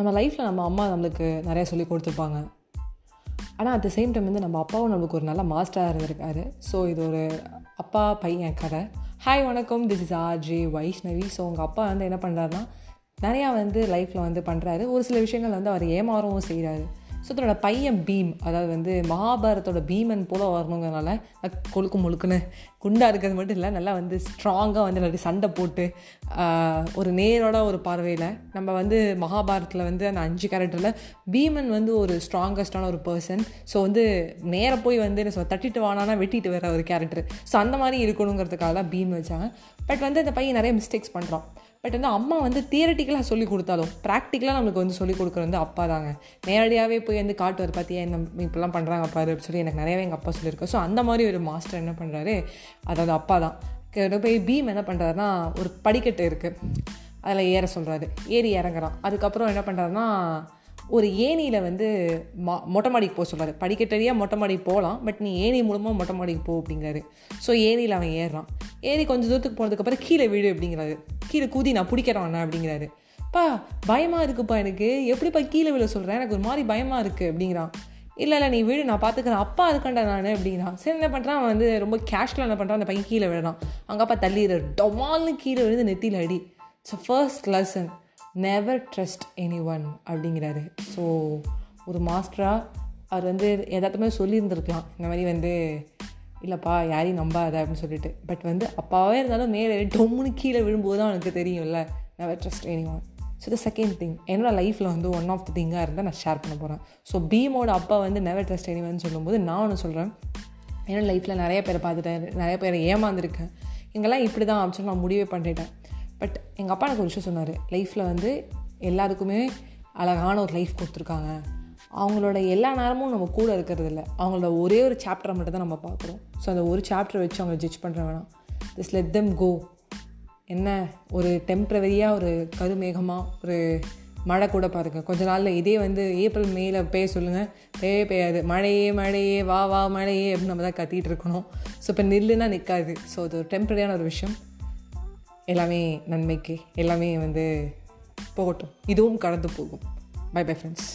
நம்ம லைஃப்பில் நம்ம அம்மா நம்மளுக்கு நிறைய சொல்லி கொடுத்துருப்பாங்க. ஆனால் அட் த சேம் டைம் வந்து நம்ம அப்பாவும் நம்மளுக்கு ஒரு நல்ல மாஸ்டராக இருந்திருக்காரு. ஸோ இது ஒரு அப்பா பையன் கதை. ஹாய் வணக்கம். This is RJ Vaishnavi so உங்கள் அப்பா வந்து என்ன பண்ணுறாருன்னா நிறையா வந்து லைஃப்பில் வந்து பண்ணுறாரு ஒரு சில விஷயங்கள் வந்து அவர் ஏமாறவும் செய்கிறாரு ஸோ தன்னோட பையன் பீம் அதாவது வந்து மகாபாரத்தோட பீமன் போல் வரணுங்கிறனால கொழுக்கு முழுக்குன்னு குண்டாக இருக்கிறது மட்டும் இல்லை நல்லா வந்து ஸ்ட்ராங்காக வந்து நிறைய சண்டை போட்டு ஒரு நேரோட ஒரு பார்வையில் நம்ம வந்து மகாபாரத்தில் வந்து அந்த அஞ்சு கேரக்டரில் பீமன் வந்து ஒரு ஸ்ட்ராங்கஸ்டான ஒரு பர்சன் ஸோ வந்து நேராக போய் வந்து என்ன சொல்ல தட்டிட்டு வானானா வெட்டிட்டு வர ஒரு கேரக்டர் ஸோ அந்த மாதிரி இருக்கணுங்கிறதுக்காக தான் பீம் வச்சாங்க. பட் வந்து அந்த பையன் நிறைய மிஸ்டேக்ஸ் பண்ணுறான் பட் வந்து அம்மா வந்து தியரட்டிக்கலாக சொல்லி கொடுத்தாலும் ப்ராக்டிக்கலாக நம்மளுக்கு வந்து சொல்லி கொடுக்குறது வந்து அப்பா தாங்க. நேரடியாகவே போய் வந்து காட்டுவார் பார்த்தியா இந்த இப்படிலாம் பண்ணுறாங்க பாரு அப்படின்னு சொல்லி எனக்கு நிறையவே எங்கள் அப்பா சொல்லியிருக்கோம் ஸோ அந்த மாதிரி ஒரு மாஸ்டர் என்ன பண்ணுறாரு அதாவது அப்பா தான். கிட்ட போய் பீம் என்ன பண்ணுறாருன்னா ஒரு படிக்கட்டு இருக்குது அதில் ஏற சொல்கிறாரு ஏறி இறங்குறான். அதுக்கப்புறம் என்ன பண்ணுறாருன்னா ஒரு ஏணியில் வந்து மா மொட்டை மாடிக்கு போக சொல்கிறாரு படிக்கட்டடியாக மொட்டை மாடிக்கு போகலாம் பட் நீ ஏணி மூலமாக மொட்டை மாடிக்கு போ அப்படிங்கிறாரு. ஸோ ஏணியில் அவன் ஏறுறான். ஏறி கொஞ்சம் தூரத்துக்கு போனதுக்கப்புறம் கீழே வீடு அப்படிங்கிறாரு. கீழே கூதி நான் பிடிக்கிறேன் அப்படிங்கிறாரு. பா பயமாக இருக்குப்பா எனக்கு. எப்படிப்பா கீழே விழ சொல்கிறேன் எனக்கு ஒரு மாதிரி பயமாக இருக்குது அப்படிங்கிறான். இல்லை இல்லை நீ வீடு நான் பார்த்துக்கிறேன் அப்பா இருக்கண்டா நான் அப்படிங்கிறான். சரி என்ன பண்ணுறான் அவன் வந்து ரொம்ப கேஷ்லாம் என்ன பண்ணுறான் அந்த பையன் கீழே விழுறான். அவங்க அப்பா தள்ளிடுறாரு. டொமால்னு கீழே விழுந்து நெத்தியில் அடி. So first lesson never trust anyone அப்படிங்கிறாரு. ஸோ ஒரு மாஸ்டராக அவர் வந்து எதார்த்தமே சொல்லியிருந்திருக்கலாம். இந்த மாதிரி வந்து இல்லைப்பா யாரையும் நம்பாத அப்படின்னு சொல்லிட்டு. பட் வந்து அப்பாவே இருந்தாலும் மேலே டொம்முன்னு கீழே விழும்போது தான் எனக்கு தெரியும்ல. Never trust anyone so the second thing என்னோடய லைஃப்பில் வந்து ஒன் ஆஃப் த திங்காக இருந்தால் நான் ஷேர் பண்ண போகிறேன் ஸோ பீமோட அப்பா வந்து நெவர் ட்ரஸ்ட் எனிவன் சொல்லும்போது நான் ஒன்று சொல்கிறேன் என்னோடய லைஃப்பில் நிறைய பேரை பார்த்துட்டேன். நிறைய பேரை ஏமாந்துருக்கேன். இங்கெல்லாம் இப்படி தான் அப்படின்னு நான் முடிவே பண்ணிட்டேன். பட் எங்கள் அப்பா எனக்கு ஒரு விஷயம் சொன்னார். லைஃப்பில் வந்து எல்லாருக்குமே அழகான ஒரு லைஃப் கொடுத்துருக்காங்க. அவங்களோட எல்லா நேரமும் நம்ம கூட இருக்கிறது இல்லை அவங்களோட ஒரே ஒரு சாப்டரை மட்டும் தான் நம்ம பார்க்குறோம். ஸோ அந்த ஒரு சாப்டரை வச்சு அவங்கள ஜட்ஜ் பண்ணுற வேணாம். திஸ் லெட் தெம் கோ என்ன? ஒரு டெம்ப்ரவரியாக ஒரு கருமேகமாக ஒரு மழை கூட பாருங்க. கொஞ்ச நாளில் இதே வந்து ஏப்ரல் மேல பெய்ய சொல்லுங்கள் பெய்யவே பெய்யாது மழையே மழையே வா வா மழையே அப்படின்னு நம்ம தான் கத்திகிட்டு இருக்கணும். ஸோ இப்போ நில்லுனா நிற்காது ஸோ அது ஒரு டெம்பரரியான ஒரு விஷயம். எல்லாமே நன்மைக்கு. எல்லாமே வந்து போகட்டும். இதுவும் கடந்து போகும். By bye friends